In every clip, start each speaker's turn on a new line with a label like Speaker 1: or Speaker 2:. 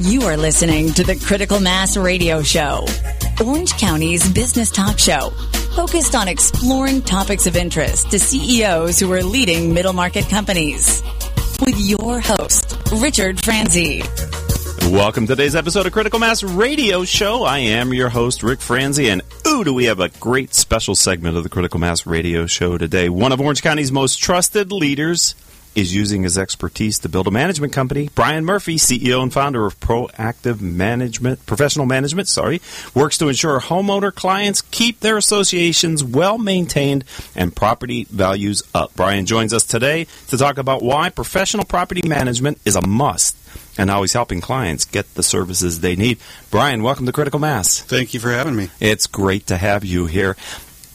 Speaker 1: You are listening to the Critical Mass Radio Show, Orange County's business talk show, focused on exploring topics of interest to CEOs who are leading middle market companies. With your host, Richard Franzi.
Speaker 2: Welcome to today's episode of Critical Mass Radio Show. I am your host, Rick Franzi, and ooh, do we have a great special segment of the Critical Mass Radio Show today. One of Orange County's most trusted leaders is using his expertise to build a management company. Brian Murphy, CEO and founder of Proactive Management, Professional Management, sorry, works to ensure homeowner clients keep their associations well maintained and property values up. Brian joins us today to talk about why professional property management is a must and how he's helping clients get the services they need. Brian, welcome to Critical Mass.
Speaker 3: Thank you for having me.
Speaker 2: It's great to have you here.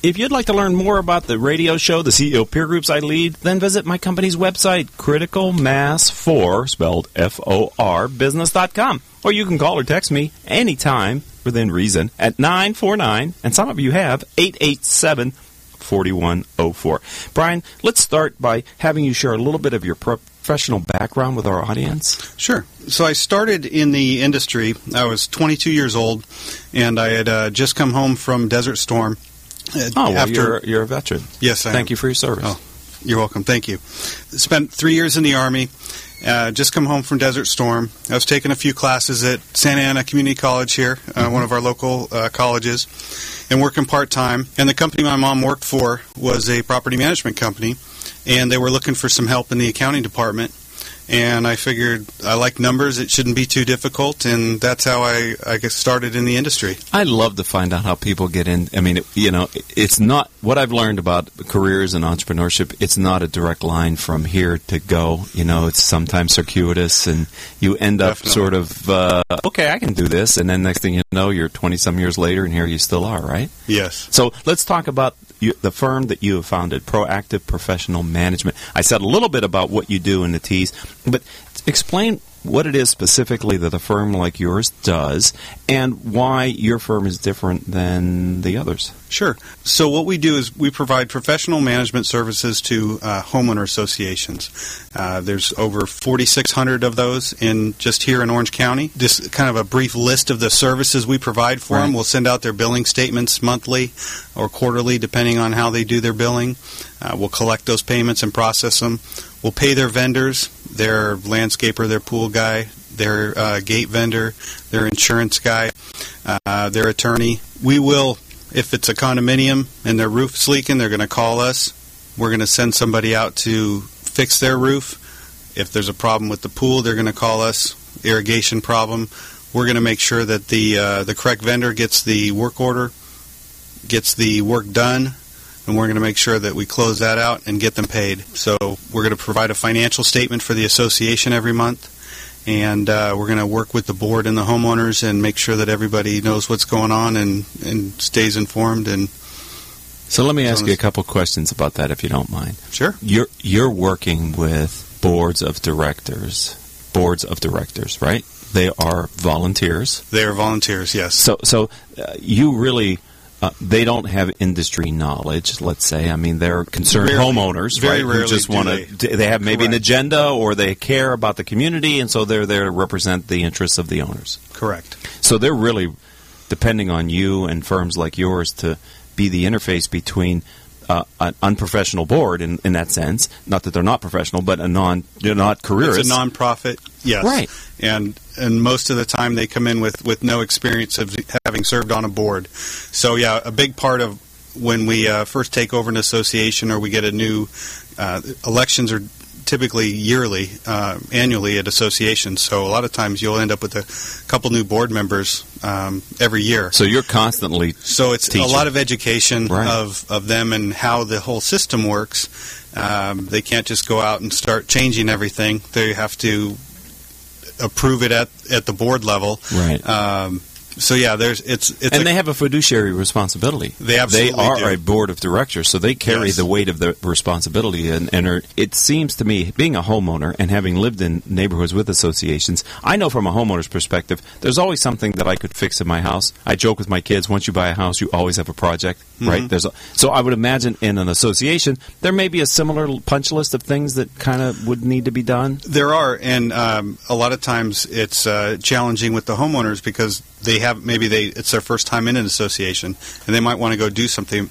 Speaker 2: If you'd like to learn more about the radio show, the CEO peer groups I lead, then visit my company's website, criticalmass4, spelled F-O-R, business.com. Or you can call or text me anytime within reason at 949, and some of you have, 887 4104. Brian, let's start by having you share a little bit of your professional background with our audience.
Speaker 3: Sure. So I started in the industry. I was 22 years old, and I had uh, just come home from Desert Storm.
Speaker 2: Uh, oh, well, after, you're, you're a veteran.
Speaker 3: Yes, I
Speaker 2: Thank
Speaker 3: am.
Speaker 2: you for your service.
Speaker 3: Oh, you're welcome. Thank you. Spent three years in the Army. Uh, just come home from Desert Storm. I was taking a few classes at Santa Ana Community College here, uh, mm-hmm. one of our local uh, colleges, and working part time. And the company my mom worked for was a property management company, and they were looking for some help in the accounting department and I figured I like numbers. It shouldn't be too difficult, and that's how I I get started in the industry.
Speaker 2: I love to find out how people get in. I mean, it, you know, it's not what I've learned about careers and entrepreneurship. It's not a direct line from here to go. You know, it's sometimes circuitous, and you end up
Speaker 3: Definitely.
Speaker 2: sort of uh, okay, I can do this, and then next thing you know, you're twenty some years later, and here you still are, right?
Speaker 3: Yes.
Speaker 2: So let's talk about you, the firm that you have founded, Proactive Professional Management. I said a little bit about what you do in the tease, but explain what it is specifically that a firm like yours does and why your firm is different than the others.
Speaker 3: Sure. So, what we do is we provide professional management services to uh, homeowner associations. Uh, there's over 4,600 of those in just here in Orange County. Just kind of a brief list of the services we provide for right. them. We'll send out their billing statements monthly or quarterly, depending on how they do their billing. Uh, we'll collect those payments and process them. We'll pay their vendors, their landscaper, their pool guy, their uh, gate vendor, their insurance guy, uh, their attorney. We will, if it's a condominium and their roof's leaking, they're going to call us. We're going to send somebody out to fix their roof. If there's a problem with the pool, they're going to call us. Irrigation problem. We're going to make sure that the uh, the correct vendor gets the work order, gets the work done, and we're going to make sure that we close that out and get them paid. So we're going to provide a financial statement for the association every month, and uh, we're going to work with the board and the homeowners and make sure that everybody knows what's going on and, and stays informed. And
Speaker 2: so let me ask you a couple questions about that, if you don't mind.
Speaker 3: Sure.
Speaker 2: You're you're working with boards of directors, boards of directors, right? They are volunteers.
Speaker 3: They are volunteers, yes.
Speaker 2: So so uh, you really uh, they don't have industry knowledge. Let's say, I mean, they're concerned
Speaker 3: rarely,
Speaker 2: homeowners,
Speaker 3: very
Speaker 2: right? Who just want
Speaker 3: to.
Speaker 2: They have maybe
Speaker 3: Correct.
Speaker 2: an agenda, or they care about the community, and so they're there to represent the interests of the owners.
Speaker 3: Correct.
Speaker 2: So they're really depending on you and firms like yours to be the interface between uh, an unprofessional board in, in that sense. Not that they're not professional, but a non they're not careerists.
Speaker 3: It's a nonprofit, yes,
Speaker 2: right.
Speaker 3: And and most of the time they come in with, with no experience of having served on a board. So yeah, a big part of when we uh, first take over an association or we get a new uh, elections are typically yearly, uh, annually at associations. So a lot of times you'll end up with a couple new board members um, every year.
Speaker 2: So you're constantly
Speaker 3: so it's
Speaker 2: teaching.
Speaker 3: a lot of education
Speaker 2: Right.
Speaker 3: of of them and how the whole system works. Um, they can't just go out and start changing everything. They have to approve it at at the board level.
Speaker 2: right.
Speaker 3: Um, so yeah, there's it's it's
Speaker 2: and
Speaker 3: a,
Speaker 2: they have a fiduciary responsibility.
Speaker 3: They absolutely
Speaker 2: are
Speaker 3: do.
Speaker 2: a board of directors, so they carry
Speaker 3: Yes.
Speaker 2: the weight of the responsibility. And, and are, it seems to me, being a homeowner and having lived in neighborhoods with associations, I know from a homeowner's perspective, there's always something that I could fix in my house. I joke with my kids: once you buy a house, you always have a project,
Speaker 3: Mm-hmm.
Speaker 2: right? There's a, so I would imagine in an association there may be a similar punch list of things that kind of would need to be done.
Speaker 3: There are, and um, a lot of times it's uh, challenging with the homeowners because they have maybe they it's their first time in an association, and they might want to go do something.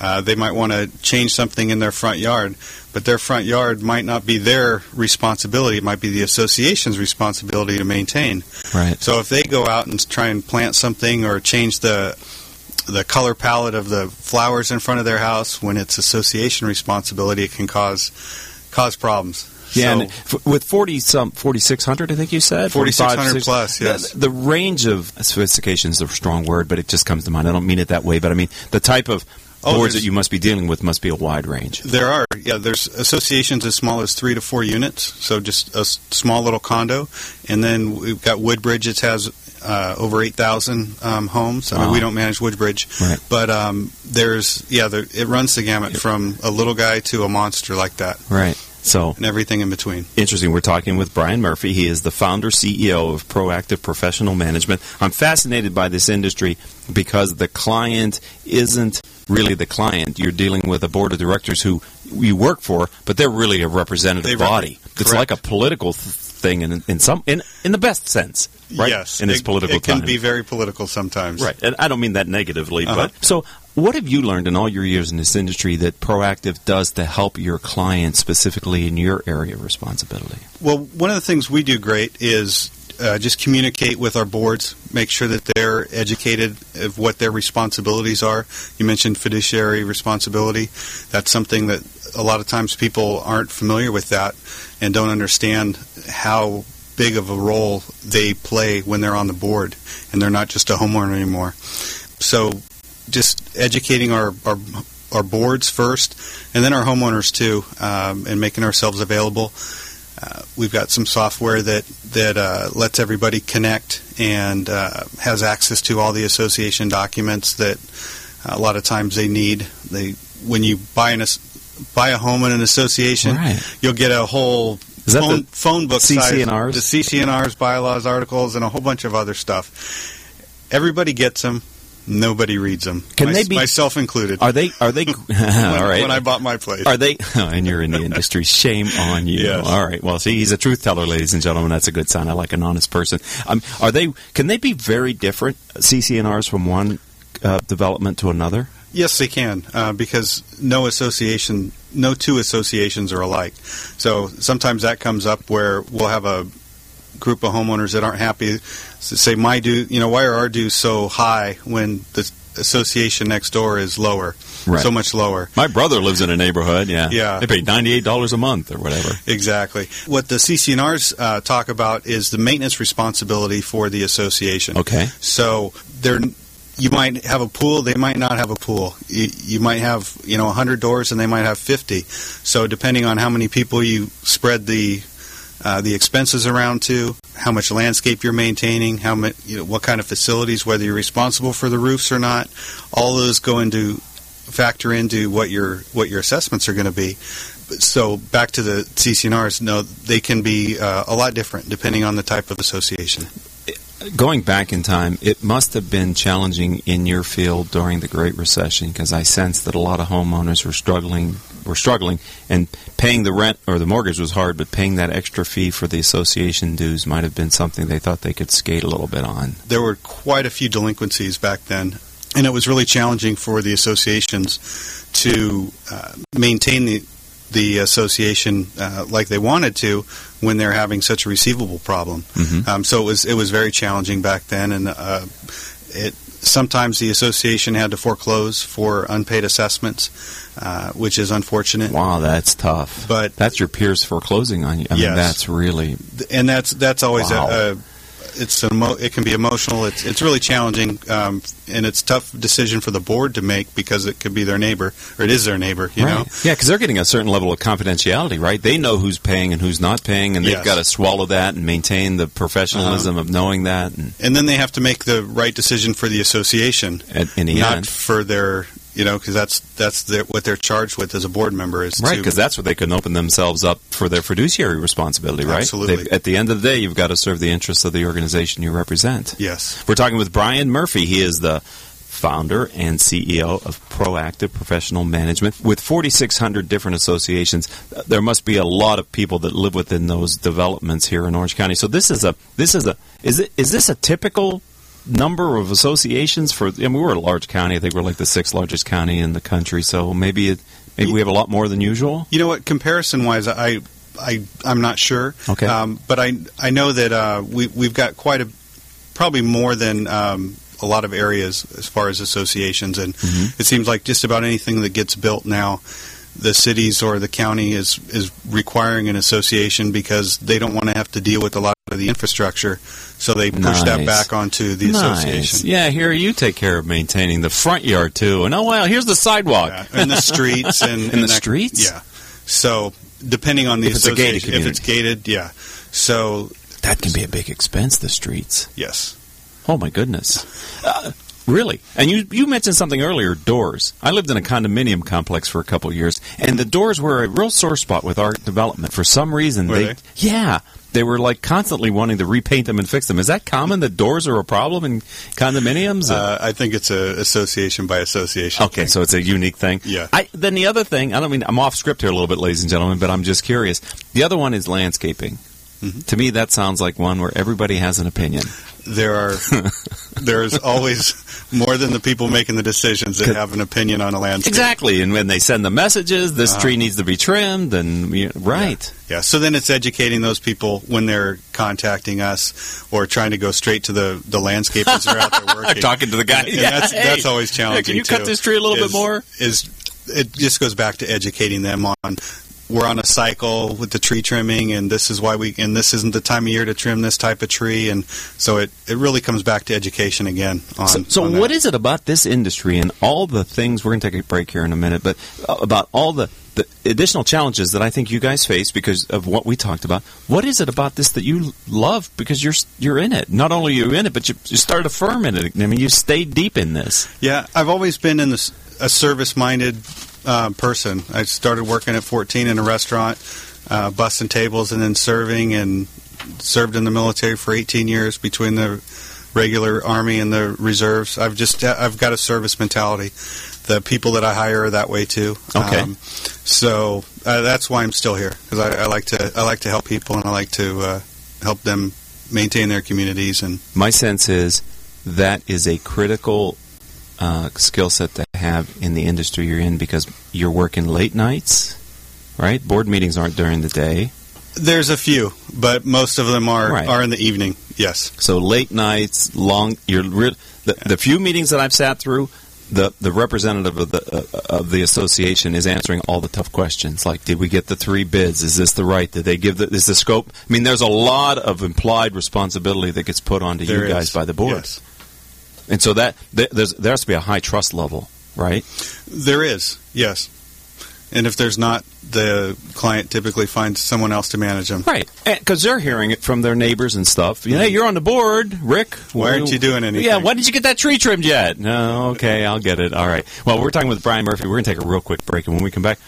Speaker 3: Uh, they might want to change something in their front yard, but their front yard might not be their responsibility. It might be the association's responsibility to maintain.
Speaker 2: Right.
Speaker 3: So if they go out and try and plant something or change the the color palette of the flowers in front of their house when it's association responsibility, it can cause cause problems.
Speaker 2: Yeah,
Speaker 3: So-
Speaker 2: and f- with forty some forty six hundred, I think you said
Speaker 3: 4,600 plus,
Speaker 2: the-
Speaker 3: yes.
Speaker 2: The, range of sophistication is a strong word, but it just comes to mind. I don't mean it that way, but I mean the type of
Speaker 3: Oh,
Speaker 2: boards that you must be dealing with must be a wide range.
Speaker 3: There are, yeah. There's associations as small as three to four units, so just a small little condo, and then we've got Woodbridge. It has uh, over eight thousand um, homes. I mean,
Speaker 2: Wow.
Speaker 3: we don't manage Woodbridge,
Speaker 2: Right.
Speaker 3: but um, there's yeah, there, it runs the gamut from a little guy to a monster like that,
Speaker 2: Right. So
Speaker 3: and everything in between.
Speaker 2: interesting. We're talking with Brian Murphy. He is the founder CEO of Proactive Professional Management. I'm fascinated by this industry because the client isn't really the client. You're dealing with a board of directors who you work for, but they're really a representative
Speaker 3: rep-
Speaker 2: body. It's like a political th- thing in, in some in in the best sense, right?
Speaker 3: Yes,
Speaker 2: in this
Speaker 3: it,
Speaker 2: political
Speaker 3: it can
Speaker 2: time.
Speaker 3: be very political sometimes.
Speaker 2: Right, and I don't mean that negatively,
Speaker 3: Uh-huh.
Speaker 2: but so what have you learned in all your years in this industry that Proactive does to help your clients specifically in your area of responsibility?
Speaker 3: Well, one of the things we do great is uh, just communicate with our boards, make sure that they're educated of what their responsibilities are. You mentioned fiduciary responsibility. That's something that a lot of times people aren't familiar with that and don't understand how big of a role they play when they're on the board and they're not just a homeowner anymore. So just educating our, our our boards first, and then our homeowners too, um, and making ourselves available. Uh, we've got some software that that uh, lets everybody connect and uh, has access to all the association documents that a lot of times they need. They when you buy an buy a home in an association,
Speaker 2: Right.
Speaker 3: you'll get a whole phone, phone book size- the CC&Rs, bylaws, articles, and a whole bunch of other stuff. Everybody gets them. Nobody reads them.
Speaker 2: Can
Speaker 3: My-
Speaker 2: they be-
Speaker 3: myself included?
Speaker 2: Are they? Are they? all
Speaker 3: when,
Speaker 2: right.
Speaker 3: when I bought my place.
Speaker 2: Are they? and you're in the industry. Shame on you.
Speaker 3: Yes.
Speaker 2: All right. Well, see, he's a truth teller, ladies and gentlemen. That's a good sign. I like an honest person. Um, are they? Can they be very different CC&Rs from one uh, development to another?
Speaker 3: Yes, they can, uh, because no association, no two associations are alike. So sometimes that comes up where we'll have a group of homeowners that aren't happy. Say, my due, you know, why are our dues so high when the association next door is lower,
Speaker 2: Right.
Speaker 3: so much lower?
Speaker 2: My brother lives in a neighborhood. Yeah.
Speaker 3: Yeah.
Speaker 2: They pay ninety eight dollars a month or whatever.
Speaker 3: Exactly. What the CC&Rs uh, talk about is the maintenance responsibility for the association.
Speaker 2: Okay.
Speaker 3: So they're you might have a pool, they might not have a pool. You, you might have you know 100 doors, and they might have 50. So depending on how many people you spread the uh, the expenses around to, how much landscape you're maintaining, how much, you know, what kind of facilities, whether you're responsible for the roofs or not, all those go into factor into what your what your assessments are going to be. So back to the CC&Rs, no, they can be uh, a lot different depending on the type of association.
Speaker 2: Going back in time, it must have been challenging in your field during the Great Recession because I sense that a lot of homeowners were struggling were struggling and paying the rent or the mortgage was hard, but paying that extra fee for the association dues might have been something they thought they could skate a little bit on.
Speaker 3: there were quite a few delinquencies back then, and it was really challenging for the associations to uh, maintain the the association uh, like they wanted to when they're having such a receivable problem.
Speaker 2: Mhm.
Speaker 3: Um, so it was it was very challenging back then, and uh, it sometimes the association had to foreclose for unpaid assessments, uh, which is unfortunate.
Speaker 2: Wow, that's tough.
Speaker 3: But
Speaker 2: That's your peers foreclosing on you. I mean,
Speaker 3: Yes.
Speaker 2: that's really
Speaker 3: and that's that's always
Speaker 2: Wow.
Speaker 3: a, a it's emo- it can be emotional. It's it's really challenging, um, and it's a tough decision for the board to make because it could be their neighbor or it is their neighbor. You
Speaker 2: right.
Speaker 3: know,
Speaker 2: Yeah, because they're getting a certain level of confidentiality, right? They know who's paying and who's not paying, and they've
Speaker 3: Yes.
Speaker 2: got to swallow that and maintain the professionalism of knowing that. And
Speaker 3: and then they have to make the right decision for the association,
Speaker 2: at, in the
Speaker 3: not
Speaker 2: end,
Speaker 3: for their you know because that's that's their, what they're charged with as a board member is
Speaker 2: right? Because that's what they can open themselves up for their fiduciary responsibility, right?
Speaker 3: Absolutely.
Speaker 2: They've- At the end of the day, you've got to serve the interests of the organization you represent.
Speaker 3: yes.
Speaker 2: We're talking with Brian Murphy. He is the founder and CEO of Proactive Professional Management with 4,600 different associations. Uh, There must be a lot of people that live within those developments here in Orange County. So this is a this is a is it is this a typical number of associations for? I mean, we're a large county. I think we're like the sixth largest county in the country. So maybe it, maybe we have a lot more than usual.
Speaker 3: You know what? Comparison wise, I, I, I'm not sure.
Speaker 2: Okay.
Speaker 3: Um, but I, I know that uh, we, we've got quite a, probably more than um, a lot of areas as far as associations, and
Speaker 2: Mm-hmm.
Speaker 3: it seems like just about anything that gets built now, the cities or the county is is requiring an association because they don't want to have to deal with a lot of the infrastructure, so they push that back onto the
Speaker 2: Nice.
Speaker 3: association.
Speaker 2: Yeah, here you take care of maintaining the front yard too. And oh well, here's the sidewalk.
Speaker 3: Yeah, and the streets and,
Speaker 2: In
Speaker 3: and
Speaker 2: the
Speaker 3: that-
Speaker 2: streets?
Speaker 3: Yeah. So depending on the
Speaker 2: If it's
Speaker 3: association, if it's gated, yeah. So
Speaker 2: That can be a big expense. The streets.
Speaker 3: yes,
Speaker 2: Oh my goodness. Uh, really? And you you mentioned something earlier, doors. I lived in a condominium complex for a couple of years, and the doors were a real sore spot with our development. For some reason,
Speaker 3: Were they?
Speaker 2: yeah. They were like constantly wanting to repaint them and fix them. Is that common that doors are a problem in condominiums?
Speaker 3: uh, I think it's a association by association.
Speaker 2: Okay,
Speaker 3: thing.
Speaker 2: so it's a unique thing.
Speaker 3: Yeah.
Speaker 2: I, then the other thing, I don't mean I'm off script here a little bit, ladies and gentlemen, but I'm just curious. The other one is landscaping.
Speaker 3: Mm-hmm.
Speaker 2: To me, that sounds like one where everybody has an opinion.
Speaker 3: there are there's always more than the people making the decisions that have an opinion on a landscape.
Speaker 2: Exactly, and when they send the messages, this
Speaker 3: Uh-huh.
Speaker 2: tree needs to be trimmed, and you- right.
Speaker 3: Yeah. So then it's educating those people when they're contacting us or trying to go straight to the the landscapers that are out there working.
Speaker 2: Talking to the guy.
Speaker 3: And
Speaker 2: Yeah,
Speaker 3: that's
Speaker 2: hey.
Speaker 3: that's always
Speaker 2: Yeah,
Speaker 3: challenging.
Speaker 2: can you cut this tree a little bit more?
Speaker 3: Is it just goes back to educating them on we're on a cycle with the tree trimming and this is why we and this isn't the time of year to trim this type of tree and so it, it really comes back to education again on
Speaker 2: So, so
Speaker 3: on
Speaker 2: what is it about this industry and all the things? We're going to take a break here in a minute, but uh, about all the, the additional challenges that I think you guys face because of what we talked about. What is it about this that you love because you're you're in it? Not only are you in it, but you, you started a firm in it. I mean, you stayed deep in this.
Speaker 3: Yeah, I've always been in this, a service-minded uh, person. I started working at 14 in a restaurant, uh, busting tables and then serving, and served in the military for 18 years between the regular army and the reserves. I've just I've got a service mentality. The people that I hire are that way too.
Speaker 2: Okay.
Speaker 3: Um, so uh, that's why I'm still here because I, I like to I like to help people and I like to uh, help them maintain their communities and
Speaker 2: My sense is that is a critical uh, skill set to have in the industry you're in because you're working late nights, right? Board meetings aren't during the day.
Speaker 3: There's a few, but most of them are
Speaker 2: Right.
Speaker 3: are in the evening. Yes.
Speaker 2: So late nights, long. You're re- the, the few meetings that I've sat through. The, the representative of the uh, of the association is answering all the tough questions like did we get the three bids is this the right did they give the is the scope I mean there's a lot of implied responsibility that gets put onto
Speaker 3: There
Speaker 2: you guys
Speaker 3: is.
Speaker 2: by the board
Speaker 3: Yes.
Speaker 2: And so that there, there's, there has to be a high trust level right
Speaker 3: There is. Yes. And if there's not, the client typically finds someone else to manage them.
Speaker 2: Right, because they're hearing it from their neighbors and stuff. You know, hey, you're on the board, Rick.
Speaker 3: Why aren't you doing anything?
Speaker 2: Yeah, why didn't you get that tree trimmed yet? No, okay, I'll get it. All right. Well, we're talking with Brian Murphy. We're going to take a real quick break, and when we come back,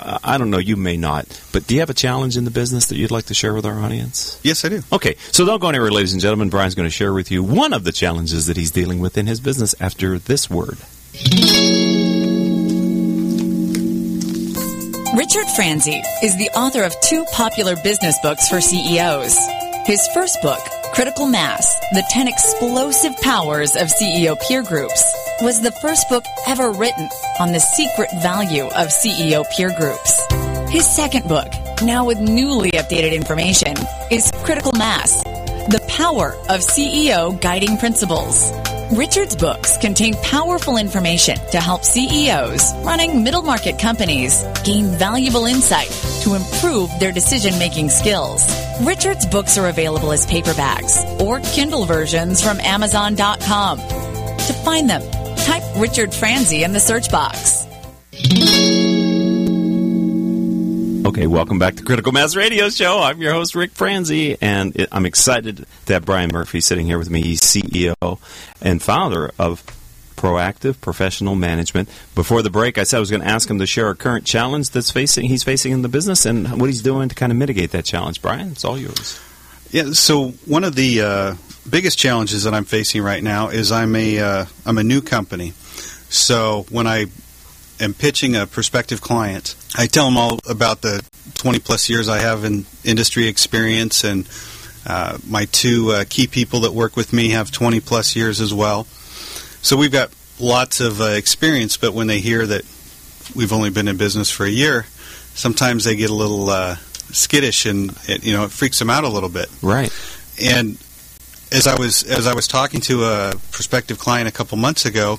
Speaker 2: I don't know, you may not, but do you have a challenge in the business that you'd like to share with our audience?
Speaker 3: Yes, I do.
Speaker 2: Okay, so don't go anywhere, ladies and gentlemen. Brian's going to share with you one of the challenges that he's dealing with in his business after this word.
Speaker 1: Richard Franzi is the author of two popular business books for CEOs. His first book, Critical Mass The 10 Explosive Powers of CEO Peer Groups, was the first book ever written on the secret value of CEO peer groups. His second book, now with newly updated information, is Critical Mass The Power of CEO Guiding Principles. Richard's books contain powerful information to help CEOs running middle market companies gain valuable insight to improve their decision making skills. Richard's books are available as paperbacks or Kindle versions from Amazon.com. To find them, type Richard Franzi in the search box.
Speaker 2: Okay, welcome back to Critical Mass Radio Show. I'm your host, Rick Franzi, and I'm excited that Brian Murphy is sitting here with me. He's CEO and founder of Proactive Professional Management. Before the break, I said I was going to ask him to share a current challenge that's facing he's facing in the business and what he's doing to kind of mitigate that challenge. Brian, it's all yours.
Speaker 3: Yeah. So one of the uh, biggest challenges that I'm facing right now is I'm a uh, I'm a new company. So when I am pitching a prospective client, I tell them all about the 20 plus years I have in industry experience, and uh, my two uh, key people that work with me have 20 plus years as well. So we've got lots of uh, experience, but when they hear that we've only been in business for a year, sometimes they get a little uh, skittish, and it, you know it freaks them out a little bit.
Speaker 2: Right.
Speaker 3: And as I was as I was talking to a prospective client a couple months ago,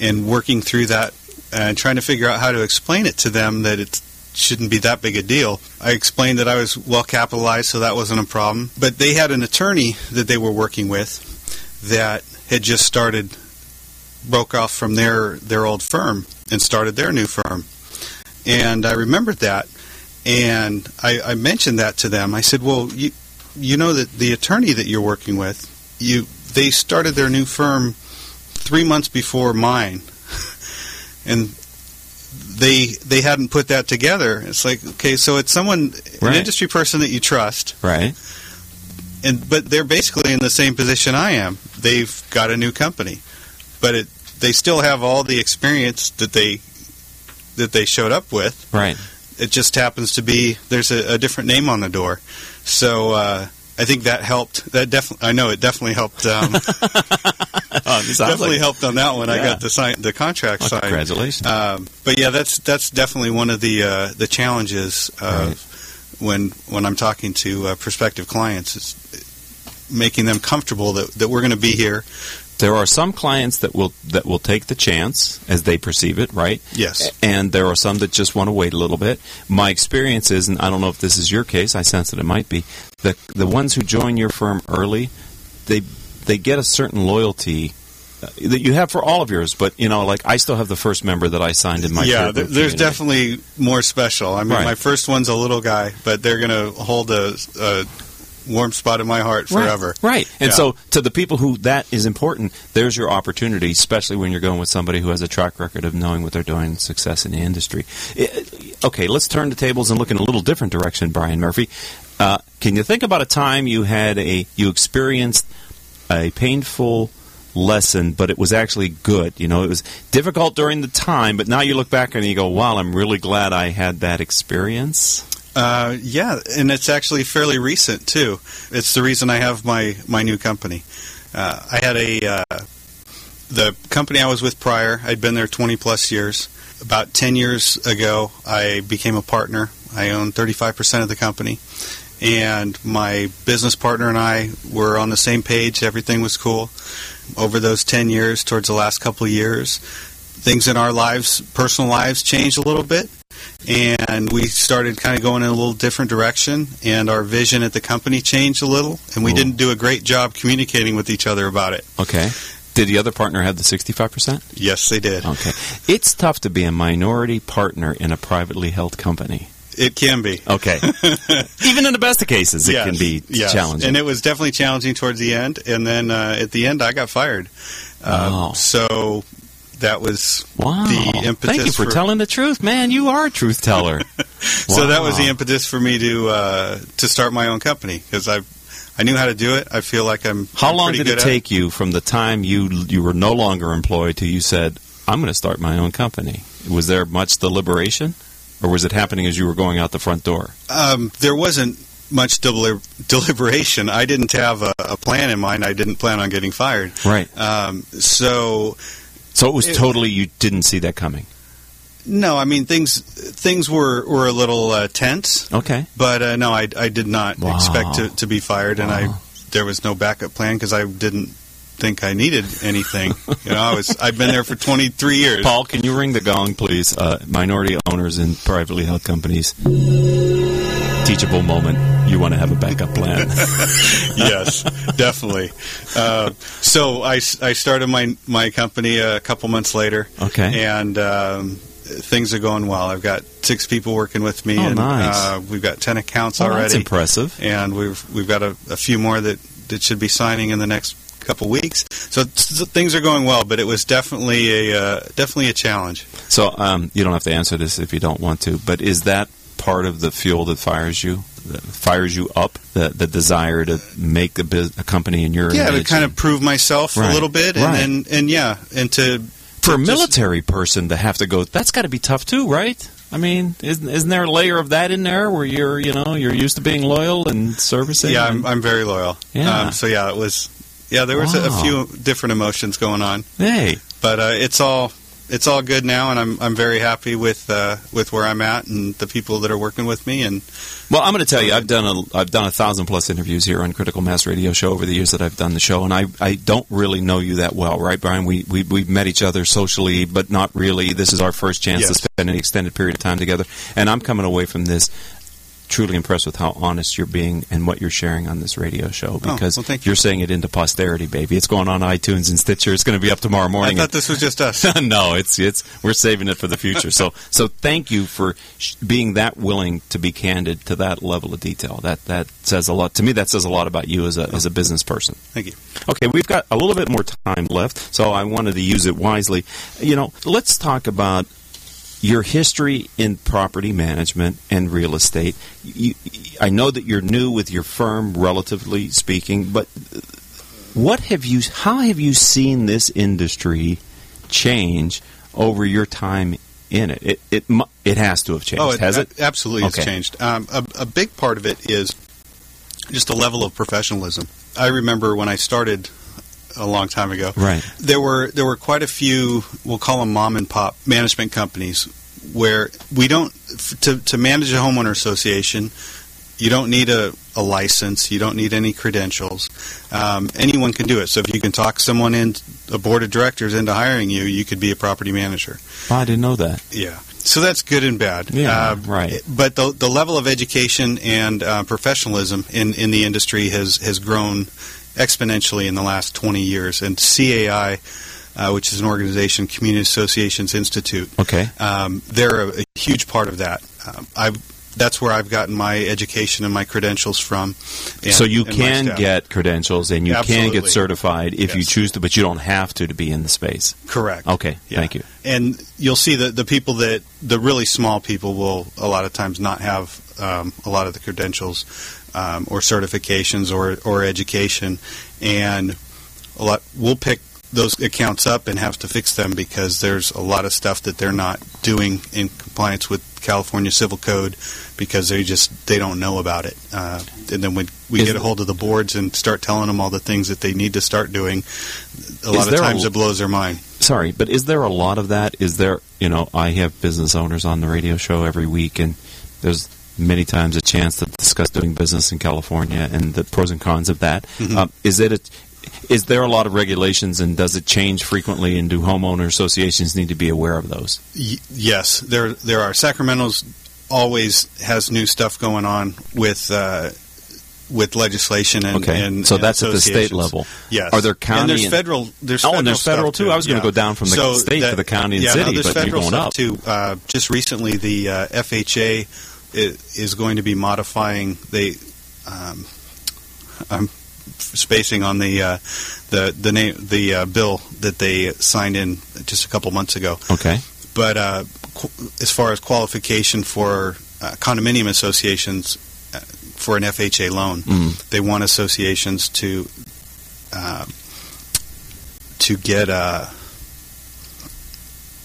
Speaker 3: and working through that and trying to figure out how to explain it to them that it shouldn't be that big a deal. I explained that I was well capitalized, so that wasn't a problem. But they had an attorney that they were working with that had just started broke off from their their old firm and started their new firm. And I remembered that, and I, I mentioned that to them. I said, "Well, you you know that the attorney that you're working with, you they started their new firm three months before mine, and they they hadn't put that together. It's like okay, so it's someone
Speaker 2: Right.
Speaker 3: an industry person that you trust,
Speaker 2: Right.
Speaker 3: and but they're basically in the same position I am. They've got a new company, but it they still have all the experience that they that they showed up with.
Speaker 2: Right.
Speaker 3: It just happens to be there's a, a different name on the door. So uh, I think that helped. That definitely I know it definitely helped. Um,
Speaker 2: Oh,
Speaker 3: definitely
Speaker 2: like-
Speaker 3: helped on that one. I got the sign the contract
Speaker 2: Well,
Speaker 3: signed.
Speaker 2: congratulations.
Speaker 3: Um, but yeah, that's that's definitely one of the uh, the challenges of
Speaker 2: Right.
Speaker 3: when when I'm talking to uh, prospective clients is making them comfortable that, that we're going to be here.
Speaker 2: There are some clients that will that will take the chance as they perceive it, right?
Speaker 3: Yes.
Speaker 2: And there are some that just want to wait a little bit. My experience is, and I don't know if this is your case, I sense that it might be, the the ones who join your firm early, they they get a certain loyalty uh, that you have for all of yours, but you know, like I still have the first member that I signed in my
Speaker 3: yeah, there's
Speaker 2: community.
Speaker 3: definitely more special. I mean,
Speaker 2: Right.
Speaker 3: my first one's a little guy, but they're going to hold a, a warm spot in my heart forever.
Speaker 2: Right. right. And
Speaker 3: Yeah.
Speaker 2: so to the people who that is important, there's your opportunity, especially when you're going with somebody who has a track record of knowing what they're doing, success in the industry. I- okay, let's turn the tables and look in a little different direction, Brian Murphy. Uh, can you think about a time you had a you experienced a painful lesson, but it was actually good. You know, it was difficult during the time, but now you look back and you go, "Wow, I'm really glad I had that experience."
Speaker 3: Uh, yeah, and it's actually fairly recent too. It's the reason I have my my new company. Uh, I had a uh, the company I was with prior. I'd been there 20 plus years. About 10 years ago, I became a partner. I own 35% of the company, and my business partner and I were on the same page. Everything was cool. Over those 10 years, towards the last couple of years, things in our lives, personal lives, changed a little bit and we started kind of going in a little different direction and our vision at the company changed a little and we
Speaker 2: Cool.
Speaker 3: didn't do a great job communicating with each other about it
Speaker 2: Okay. Did the other partner have the 65%?
Speaker 3: yes they did
Speaker 2: Okay. It's tough to be a minority partner in a privately held company.
Speaker 3: it can be
Speaker 2: Okay. Even in the best of cases, it
Speaker 3: Yes,
Speaker 2: can be
Speaker 3: yes.
Speaker 2: challenging.
Speaker 3: and it was definitely challenging towards the end and then uh, at the end i got fired uh,
Speaker 2: Wow.
Speaker 3: so that was
Speaker 2: wow.
Speaker 3: the impetus
Speaker 2: Thank you for,
Speaker 3: for-
Speaker 2: telling the truth, man. You are a truth teller.
Speaker 3: so that was the impetus for me to uh, to start my own company because i I knew how to do it. I feel like I'm.
Speaker 2: How
Speaker 3: I'm
Speaker 2: long did it take you from the time you you were no longer employed to you said, "I'm going to start my own company"? Was there much deliberation, or was it happening as you were going out the front door?
Speaker 3: Um, there wasn't much deli- deliberation. I didn't have a, a plan in mind. I didn't plan on getting fired.
Speaker 2: Right.
Speaker 3: Um, so
Speaker 2: So it was
Speaker 3: It-
Speaker 2: totally you didn't see that coming.
Speaker 3: no, I mean things things were were a little uh, tense,
Speaker 2: Okay.
Speaker 3: but uh, no, I, I did not
Speaker 2: Wow.
Speaker 3: expect to, to be fired, and I there was no backup plan because I didn't think I needed anything. you know, I was I've been there for 23 years.
Speaker 2: Paul, can you ring the gong, please? Uh, minority owners in privately held companies. Teachable moment, you want to have a backup plan.
Speaker 3: yes, definitely. Uh, so I, I started my my company a couple months later.
Speaker 2: Okay.
Speaker 3: and um, things are going well. I've got six people working with me,
Speaker 2: Oh,
Speaker 3: and
Speaker 2: nice.
Speaker 3: uh, we've got ten accounts
Speaker 2: Oh,
Speaker 3: already.
Speaker 2: that's impressive.
Speaker 3: and we've we've got a, a few more that, that should be signing in the next couple weeks. So, things are going well, but it was definitely a uh, definitely a challenge.
Speaker 2: So um, you don't have to answer this if you don't want to, but is that part of the fuel that fires you, that fires you up, the the desire to make a, bus- a company in your
Speaker 3: Yeah, to kind of prove myself
Speaker 2: Right,
Speaker 3: a little bit, and,
Speaker 2: right.
Speaker 3: and and yeah, and to
Speaker 2: for a military person to have to go, that's got to be tough too, right? I mean, isn't, isn't there a layer of that in there where you're, you know, you're used to being loyal and servicing?
Speaker 3: Yeah,
Speaker 2: and-
Speaker 3: I'm, I'm very loyal.
Speaker 2: Yeah.
Speaker 3: Um, so yeah, it was. Yeah, there was a, a few different emotions going on,
Speaker 2: hey,
Speaker 3: but uh, it's all it's all good now, and I'm I'm very happy with uh, with where I'm at and the people that are working with me. And
Speaker 2: Well, I'm going to tell you, I've done a I've done a thousand plus interviews here on Critical Mass Radio Show over the years that I've done the show, and I I don't really know you that well, right, Brian? We we we've met each other socially, but not really. This is our first chance to spend an extended period of time together, and I'm coming away from this truly impressed with how honest you're being and what you're sharing on this radio show oh, because
Speaker 3: well, thank you.
Speaker 2: you're saying it into posterity, baby. It's going on iTunes and Stitcher. It's going to be up tomorrow morning.
Speaker 3: I thought this was just us.
Speaker 2: no, it's it's we're saving it for the future. So so thank you for sh- being that willing to be candid to that level of detail. That that says a lot to me. That says a lot about you as a as a business person.
Speaker 3: Thank you.
Speaker 2: Okay, we've got a little bit more time left, so I wanted to use it wisely. You know, let's talk about your history in property management and real estate. You, I know that you're new with your firm, relatively speaking, but what have you? How have you seen this industry change over your time in it? It it it has to have changed,
Speaker 3: Oh, it,
Speaker 2: has it?
Speaker 3: absolutely
Speaker 2: Okay.
Speaker 3: changed. Um, a, a big part of it is just the level of professionalism. I remember when I started a long time ago.
Speaker 2: Right.
Speaker 3: There were there were quite a few we'll call them mom and pop management companies where we don't to to manage a homeowner association. You don't need a, a license. You don't need any credentials. Um, anyone can do it. So if you can talk someone in a board of directors into hiring you, you could be a property manager.
Speaker 2: Oh, I didn't know that.
Speaker 3: Yeah. So that's good and bad.
Speaker 2: Yeah,
Speaker 3: Uh,
Speaker 2: right.
Speaker 3: But the the level of education and uh, professionalism in, in the industry has has grown exponentially in the last 20 years. And CAI, uh, which is an organization, Community Associations Institute,
Speaker 2: Okay.
Speaker 3: um, they're a, a huge part of that. Um, I've that's where I've gotten my education and my credentials from. and-
Speaker 2: so you can get credentials and you can get certified if you choose to, but you don't have to to be in the space.
Speaker 3: correct.
Speaker 2: Okay,
Speaker 3: Yeah.
Speaker 2: thank you.
Speaker 3: and you'll see that the people that the really small people will a lot of times not have um, a lot of the credentials um, or certifications or or education, and a lot we'll pick those accounts up and have to fix them because there's a lot of stuff that they're not doing in compliance with California Civil Code because they just they don't know about it. Uh, and then when we
Speaker 2: Is-
Speaker 3: get a hold of the boards and start telling them all the things that they need to start doing, a lot of
Speaker 2: there a-
Speaker 3: times it blows their mind.
Speaker 2: Sorry, but is there a lot of that? Is there, you know, I have business owners on the radio show every week, and there's many times a chance to discuss doing business in California and the pros and cons of that.
Speaker 3: Mhm.
Speaker 2: Um, is it a, is there a lot of regulations, and does it change frequently? And do homeowner associations need to be aware of those?
Speaker 3: Y- yes, there there are. Sacramento's always has new stuff going on with uh, with legislation and
Speaker 2: Okay,
Speaker 3: and,
Speaker 2: so
Speaker 3: and
Speaker 2: that's at the state level.
Speaker 3: Yes,
Speaker 2: Are there county
Speaker 3: and there's federal? There's
Speaker 2: Oh,
Speaker 3: federal
Speaker 2: and there's federal too? I was gonna go down from the
Speaker 3: So
Speaker 2: state to the county and
Speaker 3: yeah,
Speaker 2: city,
Speaker 3: no, there's
Speaker 2: but you're going up.
Speaker 3: too. Uh, just recently, the uh, FHA is going to be modifying. the. um, I'm spacing on the uh, the the name the uh, bill that they signed in just a couple months ago
Speaker 2: Okay,
Speaker 3: but uh, qu- as far as qualification for uh, condominium associations uh, for an FHA loan,
Speaker 2: Mm.
Speaker 3: they want associations to uh, to get. Uh,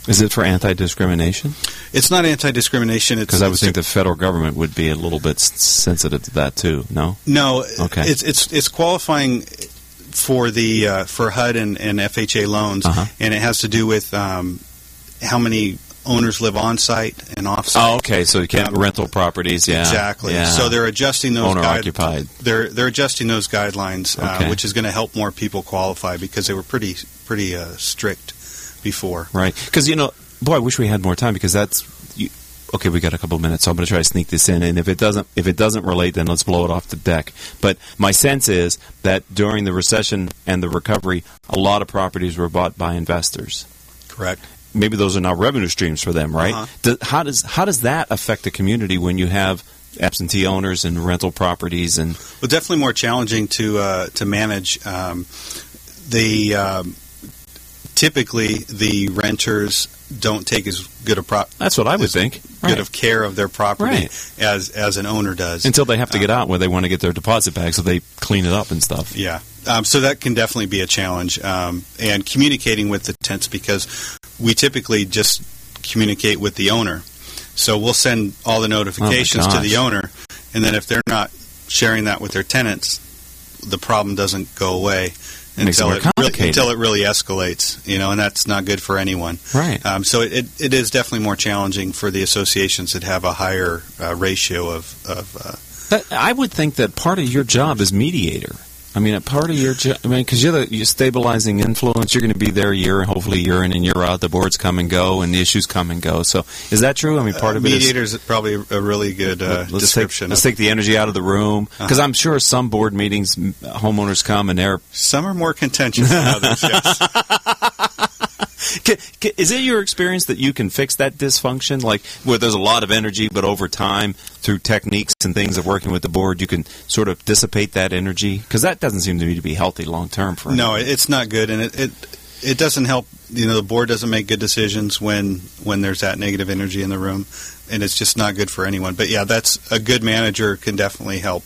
Speaker 2: is it for anti-discrimination?
Speaker 3: It's not anti-discrimination.
Speaker 2: Because I would think the federal government would be a little bit sensitive to that too. No.
Speaker 3: no.
Speaker 2: Okay.
Speaker 3: It's it's it's qualifying for the uh, for HUD and, and FHA loans,
Speaker 2: Uh-huh.
Speaker 3: and it has to do with um, how many owners live on site and off site.
Speaker 2: Oh, okay. So you can't
Speaker 3: Um,
Speaker 2: rental properties. Yeah,
Speaker 3: Exactly.
Speaker 2: Yeah.
Speaker 3: So they're adjusting those
Speaker 2: owner
Speaker 3: guide-
Speaker 2: occupied.
Speaker 3: They're they're adjusting those guidelines, uh, which is going to help more people qualify because they were pretty pretty uh, strict before.
Speaker 2: Right. Because, you know, boy, I wish we had more time because that's. You, okay, we got a couple minutes, so I'm going to try to sneak this in. And if it doesn't, if it doesn't relate, then let's blow it off the deck. But my sense is that during the recession and the recovery, a lot of properties were bought by investors.
Speaker 3: Correct.
Speaker 2: Maybe those are now revenue streams for them, right?
Speaker 3: Uh-huh.
Speaker 2: Do- how does how does that affect the community when you have absentee owners and rental properties and
Speaker 3: Well, definitely more challenging to uh, to manage. Um, the um, typically the renters don't take as good a pro-
Speaker 2: that's what I would think.
Speaker 3: good
Speaker 2: Right.
Speaker 3: of care of their property
Speaker 2: Right.
Speaker 3: as as an owner does.
Speaker 2: until they have to get out where they want to get their deposit back, so they clean it up and stuff.
Speaker 3: Yeah. Um, so that can definitely be a challenge. Um, and communicating with the tenants because we typically just communicate with the owner. So we'll send all the notifications to the owner, and then if they're not sharing that with their tenants, the problem doesn't go away
Speaker 2: Makes it
Speaker 3: until it, really, until it really escalates. You know, and that's not good for anyone.
Speaker 2: Right.
Speaker 3: Um, so it, it is definitely more challenging for the associations that have a higher uh, ratio of, of uh,
Speaker 2: I would think that part of your job is mediator. I mean, a part of your job. I mean, because you're the you're stabilizing influence. You're going to be there year, and hopefully year in and year out. The boards come and go, and the issues come and go. So, is that true? I mean, part
Speaker 3: uh,
Speaker 2: of it is
Speaker 3: mediators is probably a really good uh,
Speaker 2: let's
Speaker 3: description.
Speaker 2: Take, let's take the energy out of the room
Speaker 3: Uh-huh.
Speaker 2: because I'm sure some board meetings, homeowners come and they're.
Speaker 3: Some are more contentious than others. Yes.
Speaker 2: Is it your experience that you can fix that dysfunction, like where there's a lot of energy, but over time, through techniques and things of working with the board, you can sort of dissipate that energy? Because that doesn't seem to me to be healthy long term for.
Speaker 3: No, it's not good, and it, it it doesn't help. You know, the board doesn't make good decisions when when there's that negative energy in the room, and it's just not good for anyone. But yeah, that's a good manager can definitely help.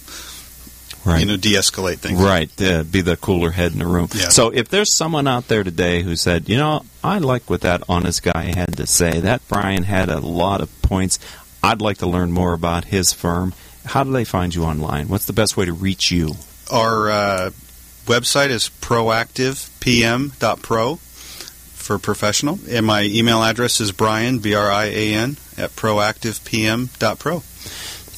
Speaker 2: Right.
Speaker 3: You know, de-escalate things.
Speaker 2: Right, uh, be the cooler head in the room.
Speaker 3: Yeah.
Speaker 2: So if there's someone out there today who said, you know, I like what that honest guy had to say, that Brian had a lot of points, I'd like to learn more about his firm, how do they find you online? What's the best way to reach you?
Speaker 3: Our uh, website is proactivepm.pro for professional, and my email address is Brian B R I A N at proactivepm.pro.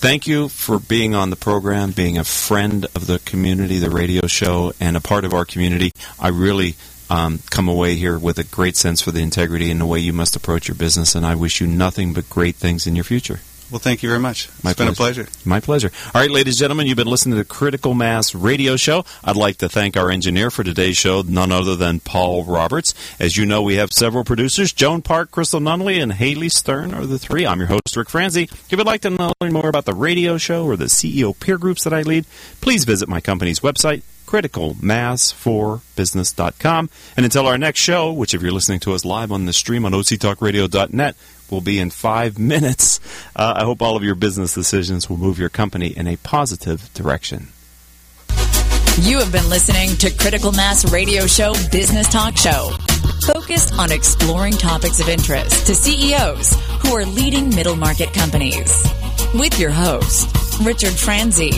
Speaker 2: Thank you for being on the program, being a friend of the community, the radio show, and a part of our community. I really um, come away here with a great sense for the integrity and the way you must approach your business, and I wish you nothing but great things in your future.
Speaker 3: Well, thank you very much. It's
Speaker 2: My
Speaker 3: been a pleasure.
Speaker 2: My pleasure. All right, ladies and gentlemen, you've been listening to the Critical Mass Radio Show. I'd like to thank our engineer for today's show, none other than Paul Roberts. As you know, we have several producers. Joan Park, Crystal Nunley, and Haley Stern are the three. I'm your host, Rick Franzi. If you'd like to know more about the radio show or the CEO peer groups that I lead, please visit my company's website, criticalmass4business.com. And until our next show, which if you're listening to us live on the stream on octalkradio.net, will be in five minutes. Uh, I hope all of your business decisions will move your company in a positive direction.
Speaker 1: You have been listening to Critical Mass Radio Show Business Talk Show, focused on exploring topics of interest to CEOs who are leading middle market companies. With your host, Richard Franzi.